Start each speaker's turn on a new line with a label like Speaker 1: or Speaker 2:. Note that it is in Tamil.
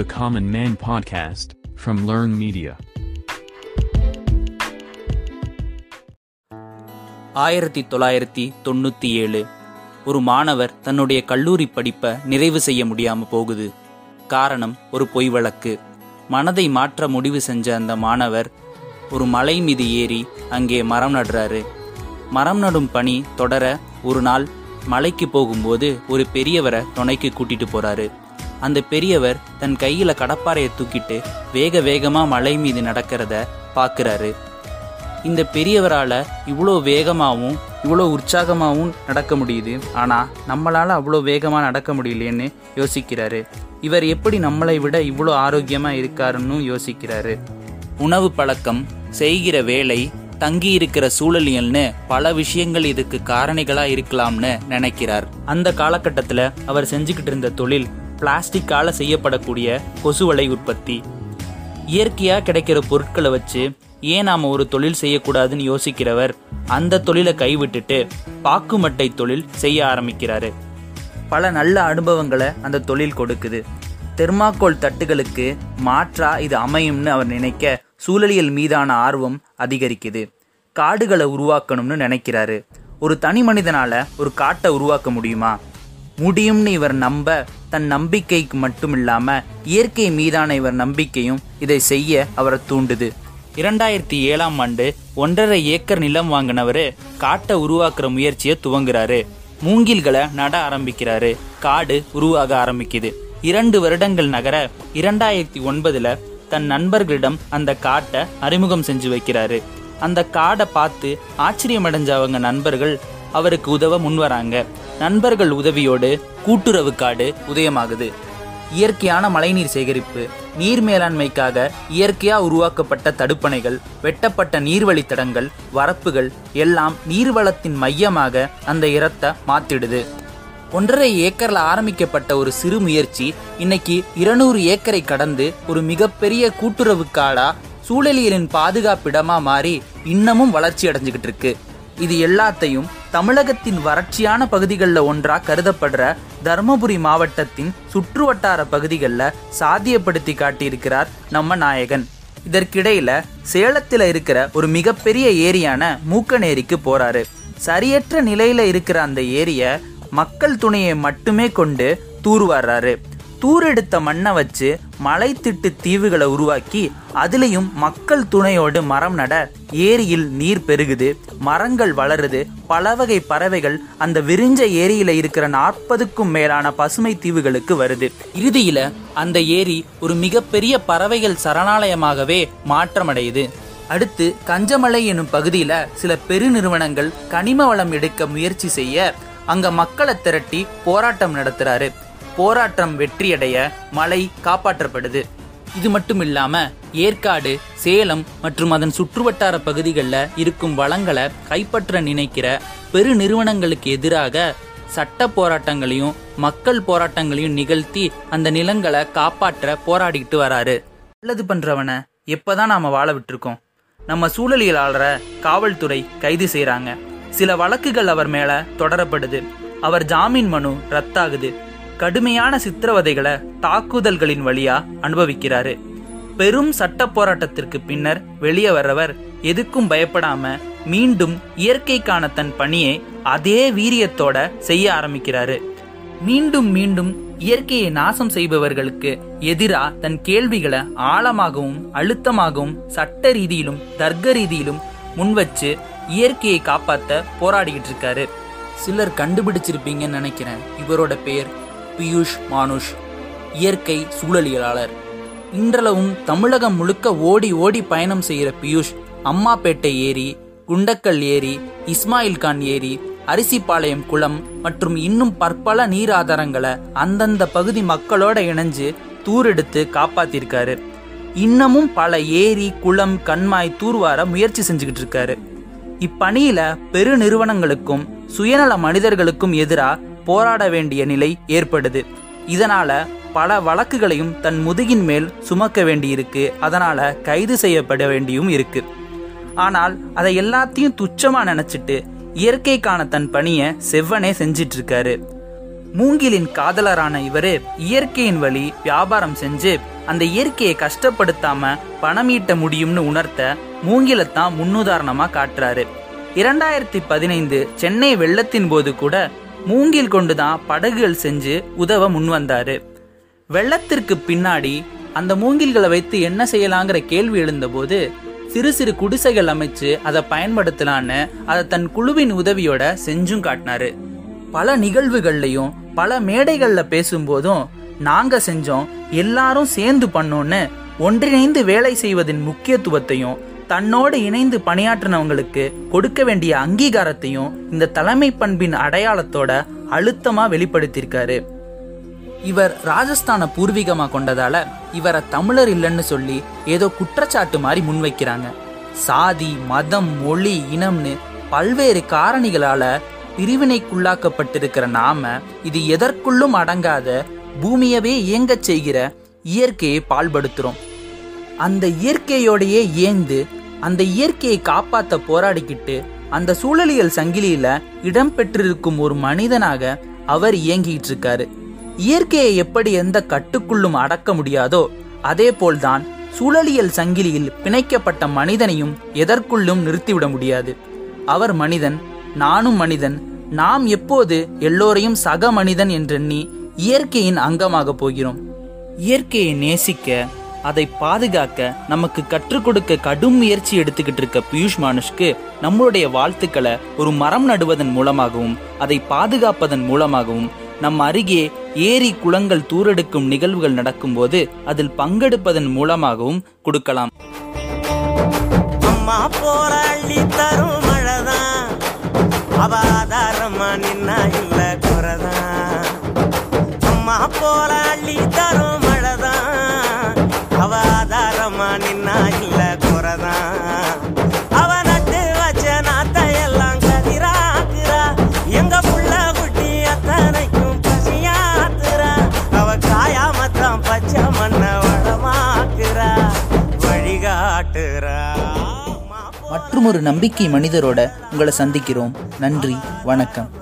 Speaker 1: the Common Man podcast from Learn Media.
Speaker 2: ஆயிரத்தி தொள்ளாயிரத்தி தொண்ணூத்தி ஏழு ஒரு மாணவர் தன்னுடைய கல்லூரி படிப்பை நிறைவு செய்ய முடியாம போகுது. காரணம் ஒரு பொய் வழக்கு. மனதை மாற்ற முடிவு செஞ்ச அந்த மாணவர் ஒரு மலை மீது ஏறி அங்கே மரம் நடுறாரு. மரம் நடும் பணி தொடர ஒரு நாள் மலைக்கு போகும்போது ஒரு பெரியவரை துணைக்கு கூட்டிட்டு போறாரு. அந்த பெரியவர் தன் கையில கடப்பாறையை தூக்கிட்டு வேக வேகமா மலை மீது நடக்கிறத பாக்குறாரு. இந்த பெரியவரால இவ்வளோ வேகமாகவும் இவ்வளோ உற்சாகமாகவும் நடக்க முடியுது. ஆனால் நம்மளால அவ்வளோ வேகமாக நடக்க முடியலையேன்னு யோசிக்கிறாரு. இவர் எப்படி நம்மளை விட இவ்வளோ ஆரோக்கியமாக இருக்காருன்னு யோசிக்கிறாரு. உணவு பழக்கம் செய்கிற வேலை தங்கி இருக்கிற சூழலியல்னு பல விஷயங்கள் இதுக்கு காரணிகளா இருக்கலாம்னு நினைக்கிறார். அந்த காலகட்டத்தில் அவர் செஞ்சுக்கிட்டு இருந்த தொழில் பிளாஸ்டிக்கால் செய்யப்படக்கூடிய கொசுவலை உற்பத்தி. இயற்கையாக கிடைக்கிற பொருட்களை வச்சு ஏன் நாம் ஒரு தொழில் செய்யக்கூடாதுன்னு யோசிக்கிறவர் அந்த தொழிலை கைவிட்டுட்டு பாக்குமட்டை தொழில் செய்ய ஆரம்பிக்கிறாரு. பல நல்ல அனுபவங்களை அந்த தொழில் கொடுக்குது. தெர்மாக்கோல் தட்டுகளுக்கு மாற்றா இது அமையும்னு அவர் நினைக்க சூழலியல் மீதான ஆர்வம் அதிகரிக்குது. காடுகளை உருவாக்கணும்னு நினைக்கிறாரு. ஒரு தனி மனிதனால ஒரு காட்டை உருவாக்க முடியுமா? முடியும்னு இவர் நம்ப தன் நம்பிக்கைக்கு மட்டும் இல்லாமல் இயற்கை மீதான இவர் நம்பிக்கையும் இதை செய்ய அவரை தூண்டுது. இரண்டாயிரத்தி ஏழாம் ஆண்டு ஒன்றரை ஏக்கர் நிலம் வாங்கினவர் காட்டை உருவாக்குற முயற்சியை துவங்குறாரு. மூங்கில்களை நட ஆரம்பிக்கிறாரு. காடு உருவாக ஆரம்பிக்குது. இரண்டு வருடங்கள் நகர இரண்டாயிரத்தி ஒன்பதுல தன் நண்பர்களிடம் அந்த காட்டை அறிமுகம் செஞ்சு வைக்கிறாரு. அந்த காடை பார்த்து ஆச்சரியமடைஞ்ச அவங்க நண்பர்கள் அவருக்கு உதவ முன்வராங்க. நண்பர்கள் உதவியோடு கூட்டுறவு காடு உதயமாகுது. இயற்கையான மழைநீர் சேகரிப்பு நீர் மேலாண்மைக்காக இயற்கையாக உருவாக்கப்பட்ட தடுப்பணைகள் வெட்டப்பட்ட நீர்வழித்தடங்கள் வரப்புகள் எல்லாம் நீர்வளத்தின் மையமாக அந்த இரத்தை மாத்திடுது. ஒன்றரை ஏக்கரில் ஆரம்பிக்கப்பட்ட ஒரு சிறு முயற்சி இன்னைக்கு இருநூறு ஏக்கரை கடந்து ஒரு மிகப்பெரிய கூட்டுறவு காடா சூழலியலின் பாதுகாப்பிடமா மாறி இன்னமும் வளர்ச்சி அடைஞ்சுக்கிட்டு இருக்கு. இது எல்லாத்தையும் தமிழகத்தின் வறட்சியான பகுதிகளில் ஒன்றாக கருதப்படுற தருமபுரி மாவட்டத்தின் சுற்றுவட்டார பகுதிகளில் சாத்தியப்படுத்தி காட்டியிருக்கிறார் நம்ம நாயகன். இதற்கிடையில சேலத்தில் இருக்கிற ஒரு மிகப்பெரிய ஏரியான மூக்கநேரிக்கு போறாரு. சரியற்ற நிலையில இருக்கிற அந்த ஏரிய மக்கள் துணையை மட்டுமே கொண்டு தூர்வாடுறாரு தூரெடுத்த மண்ணை வச்சு மலைத்திட்டு தீவுகளை உருவாக்கி அதுலேயும் மக்கள் துணையோடு மரம் நட ஏரியில் நீர் பெருகுது மரங்கள் வளருது பல வகை பறவைகள் அந்த விரிஞ்ச ஏரியில இருக்கிற நாற்பதுக்கும் மேலான பசுமை தீவுகளுக்கு வருது. இறுதியில அந்த ஏரி ஒரு மிகப்பெரிய பறவைகள் சரணாலயமாகவே மாற்றமடையுது. அடுத்து கஞ்சமலை எனும் பகுதியில சில பெருநிறுவனங்கள் கனிம வளம் எடுக்க முயற்சி செய்ய அங்க மக்களை திரட்டி போராட்டம் நடத்துறாரு. போராட்டம் வெற்றியடைய மலை காப்பாற்றப்படுது. இது மட்டும் இல்லாம ஏற்காடு சேலம் மற்றும் அதன் சுற்றுவட்டார பகுதிகளில் இருக்கும் வளங்களை கைப்பற்ற நினைக்கிற பெரு நிறுவனங்களுக்கு எதிராக சட்ட போராட்டங்களையும் மக்கள் போராட்டங்களையும் நிகழ்த்தி அந்த நிலங்களை காப்பாற்ற போராடிக்கிட்டு வராரு. நல்லது பண்றவனை எப்பதான் நாம வாழ விட்டுருக்கோம். நம்ம சூழலியலாளரை காவல்துறை கைது செய்யறாங்க சில வழக்குகள் அவர் மேல தொடரப்படுது. அவர் ஜாமீன் மனு ரத்தாகுது. கடுமையான சித்திரவதைகளை தாக்குதல்களின் வழியா அனுபவிக்கிறாரு. பெரும் சட்ட போராட்டத்திற்கு பின்னர் வெளியே வர்றவர் எதுக்கும் பயப்படாம மீண்டும் இயற்கைக்கான தன் பணியை அதே வீரியத்தோட செய்ய ஆரம்பிக்கிறாரு. மீண்டும் மீண்டும் இயற்கையை நாசம் செய்பவர்களுக்கு எதிரா தன் கேள்விகளை ஆழமாகவும் அழுத்தமாகவும் சட்ட ரீதியிலும் தர்க்க ரீதியிலும் முன்வச்சு இயற்கையை காப்பாத்த போராடிக்கிட்டு இருக்காரு. சிலர் கண்டுபிடிச்சிருப்பீங்கன்னு நினைக்கிறேன். இவரோட பெயர் பியூஷ் மானுஷ் இயற்கை சூழலியலாளர். இன்றளவும் தமிழகம் முழுக்க ஓடி ஓடி பயணம் செய்கிற பியூஷ் அம்மாப்பேட்டை ஏரி குண்டக்கல் ஏரி இஸ்மாயில் கான் ஏரி அரிசிப்பாளையம் குளம் மற்றும் இன்னும் பற்பல நீர் ஆதாரங்களை அந்தந்த பகுதி மக்களோட இணைஞ்சு தூரெடுத்து காப்பாத்திருக்காரு. இன்னமும் பல ஏரி குளம் கண்மாய் தூர்வார முயற்சி செஞ்சுக்கிட்டு இருக்காரு. இப்பணியில பெரு நிறுவனங்களுக்கும் சுயநல மனிதர்களுக்கும் எதிராக போராட வேண்டிய நிலை ஏற்படுது. இதனால பல வழக்குகளையும் தன் முதுகின் மேல் சுமக்க வேண்டியிருக்கு. அதனால கைது செய்யப்பட வேண்டியும் இருக்கு. ஆனால் அதை எல்லாத்தையும் துச்சமா நினைச்சிட்டு இயற்கைக்கான தன் பணியை செவ்வனே செஞ்சிட்டு இருக்காரு மூங்கிலின் காதலரான இவரு இயற்கையின் வழி வியாபாரம் செஞ்சு அந்த இயற்கையை கஷ்டப்படுத்தாம பணம் ஈட்ட முடியும்னு உணர்த்த மூங்கிலத்தான் முன்னுதாரணமா காட்டுறாரு. இரண்டாயிரத்தி பதினைந்து சென்னை வெள்ளத்தின் போது கூட மூங்கில் கொண்டுதான் படகுகள் செஞ்சு உதவ முன்வந்தாரு வெள்ளத்திற்கு பின்னாடி அந்த மூங்கில்களை வைத்து என்ன செய்யலாங்கிற கேள்வி எழுந்தபோது சிறு சிறு குடிசைகள் அமைச்சு அதை பயன்படுத்தலான்னு அதை தன் குழுவின் உதவியோட செஞ்சும் காட்டினாரு. பல நிகழ்வுகள்லையும் பல மேடைகள்ல பேசும்போதும் நாங்க செஞ்சோம் எல்லாரும் சேர்ந்து பண்ணோன்னு ஒன்றிணைந்து வேலை செய்வதின் முக்கியத்துவத்தையும் தன்னோடு இணைந்து பணியாற்றினவங்களுக்கு கொடுக்க வேண்டிய அங்கீகாரத்தையும் இந்த தலைமை பண்பின் அடையாளத்தோட அழுத்தமா வெளிப்படுத்தியிருக்காரு. இவர் ராஜஸ்தான பூர்வீகமா கொண்டதால இவரை தமிழர் இல்லைன்னு சொல்லி ஏதோ குற்றச்சாட்டு மாதிரி முன்வைக்கிறாங்க. சாதி மதம் மொழி இனம்னு பல்வேறு காரணிகளால பிரிவினைக்குள்ளாக்கப்பட்டிருக்கிற நாம இது எதற்குள்ளும் அடங்காத பூமியவே இயங்கச் செய்கிற இயற்கையை பால்படுத்துறோம். அந்த இயற்கையோடையே ஏந்து அந்த இயற்கையை காப்பாத்த போராடிக்கிட்டு அந்த சூழலியல் சங்கிலியில இடம் பெற்றிருக்கும் ஒரு மனிதனாக அவர் இயங்கிட்டு இருக்காரு இயற்கையை எப்படி எந்த கட்டுக்குள்ளும் அடக்க முடியாதோ அதே போல்தான் சூழலியல் சங்கிலியில் பிணைக்கப்பட்ட மனிதனையும் எதற்குள்ளும் நிறுத்திவிட முடியாது. அவர் மனிதன் நானும் மனிதன் நாம் எப்போது எல்லோரையும் சக மனிதன் என்றெண்ணி இயற்கையின் அங்கமாக போகிறோம். இயற்கையை நேசிக்க அதை பாதுகாக்க நமக்கு கற்றுக் கொடுக்க கடும் முயற்சி எடுத்துக்கிட்டு இருக்க பியூஷ் மானுஷ்க்கு நம்மளுடைய வாழ்த்துக்களை ஒரு மரம் நடுவதன் மூலமாகவும் அதை பாதுகாப்பதன் மூலமாகவும் நம் அருகே ஏரி குளங்கள் தூரெடுக்கும் நிகழ்வுகள் நடக்கும்போது அதில் பங்கெடுப்பதன் மூலமாகவும் கொடுக்கலாம்.
Speaker 3: அம்மா போராளி தரும் மழைதான். அவ நின்னா இல்ல அம்மா போராளி தரும் அவ ஆதாரமா நின்னா இல்ல குறைதான். அவ நட்டு வச்ச நாத்தையெல்லாம் கதிராக்குறா. எங்க புள்ள குட்டி அத்தனைக்கும் பசியாத்துறா. அவ காயாமத்தான் பச்சை மண்ண வளமாக்குறா. வழிகாட்டுறா.
Speaker 2: மற்றும் ஒரு நம்பிக்கை மனிதரோட உங்களை சந்திக்கிறோம். நன்றி வணக்கம்.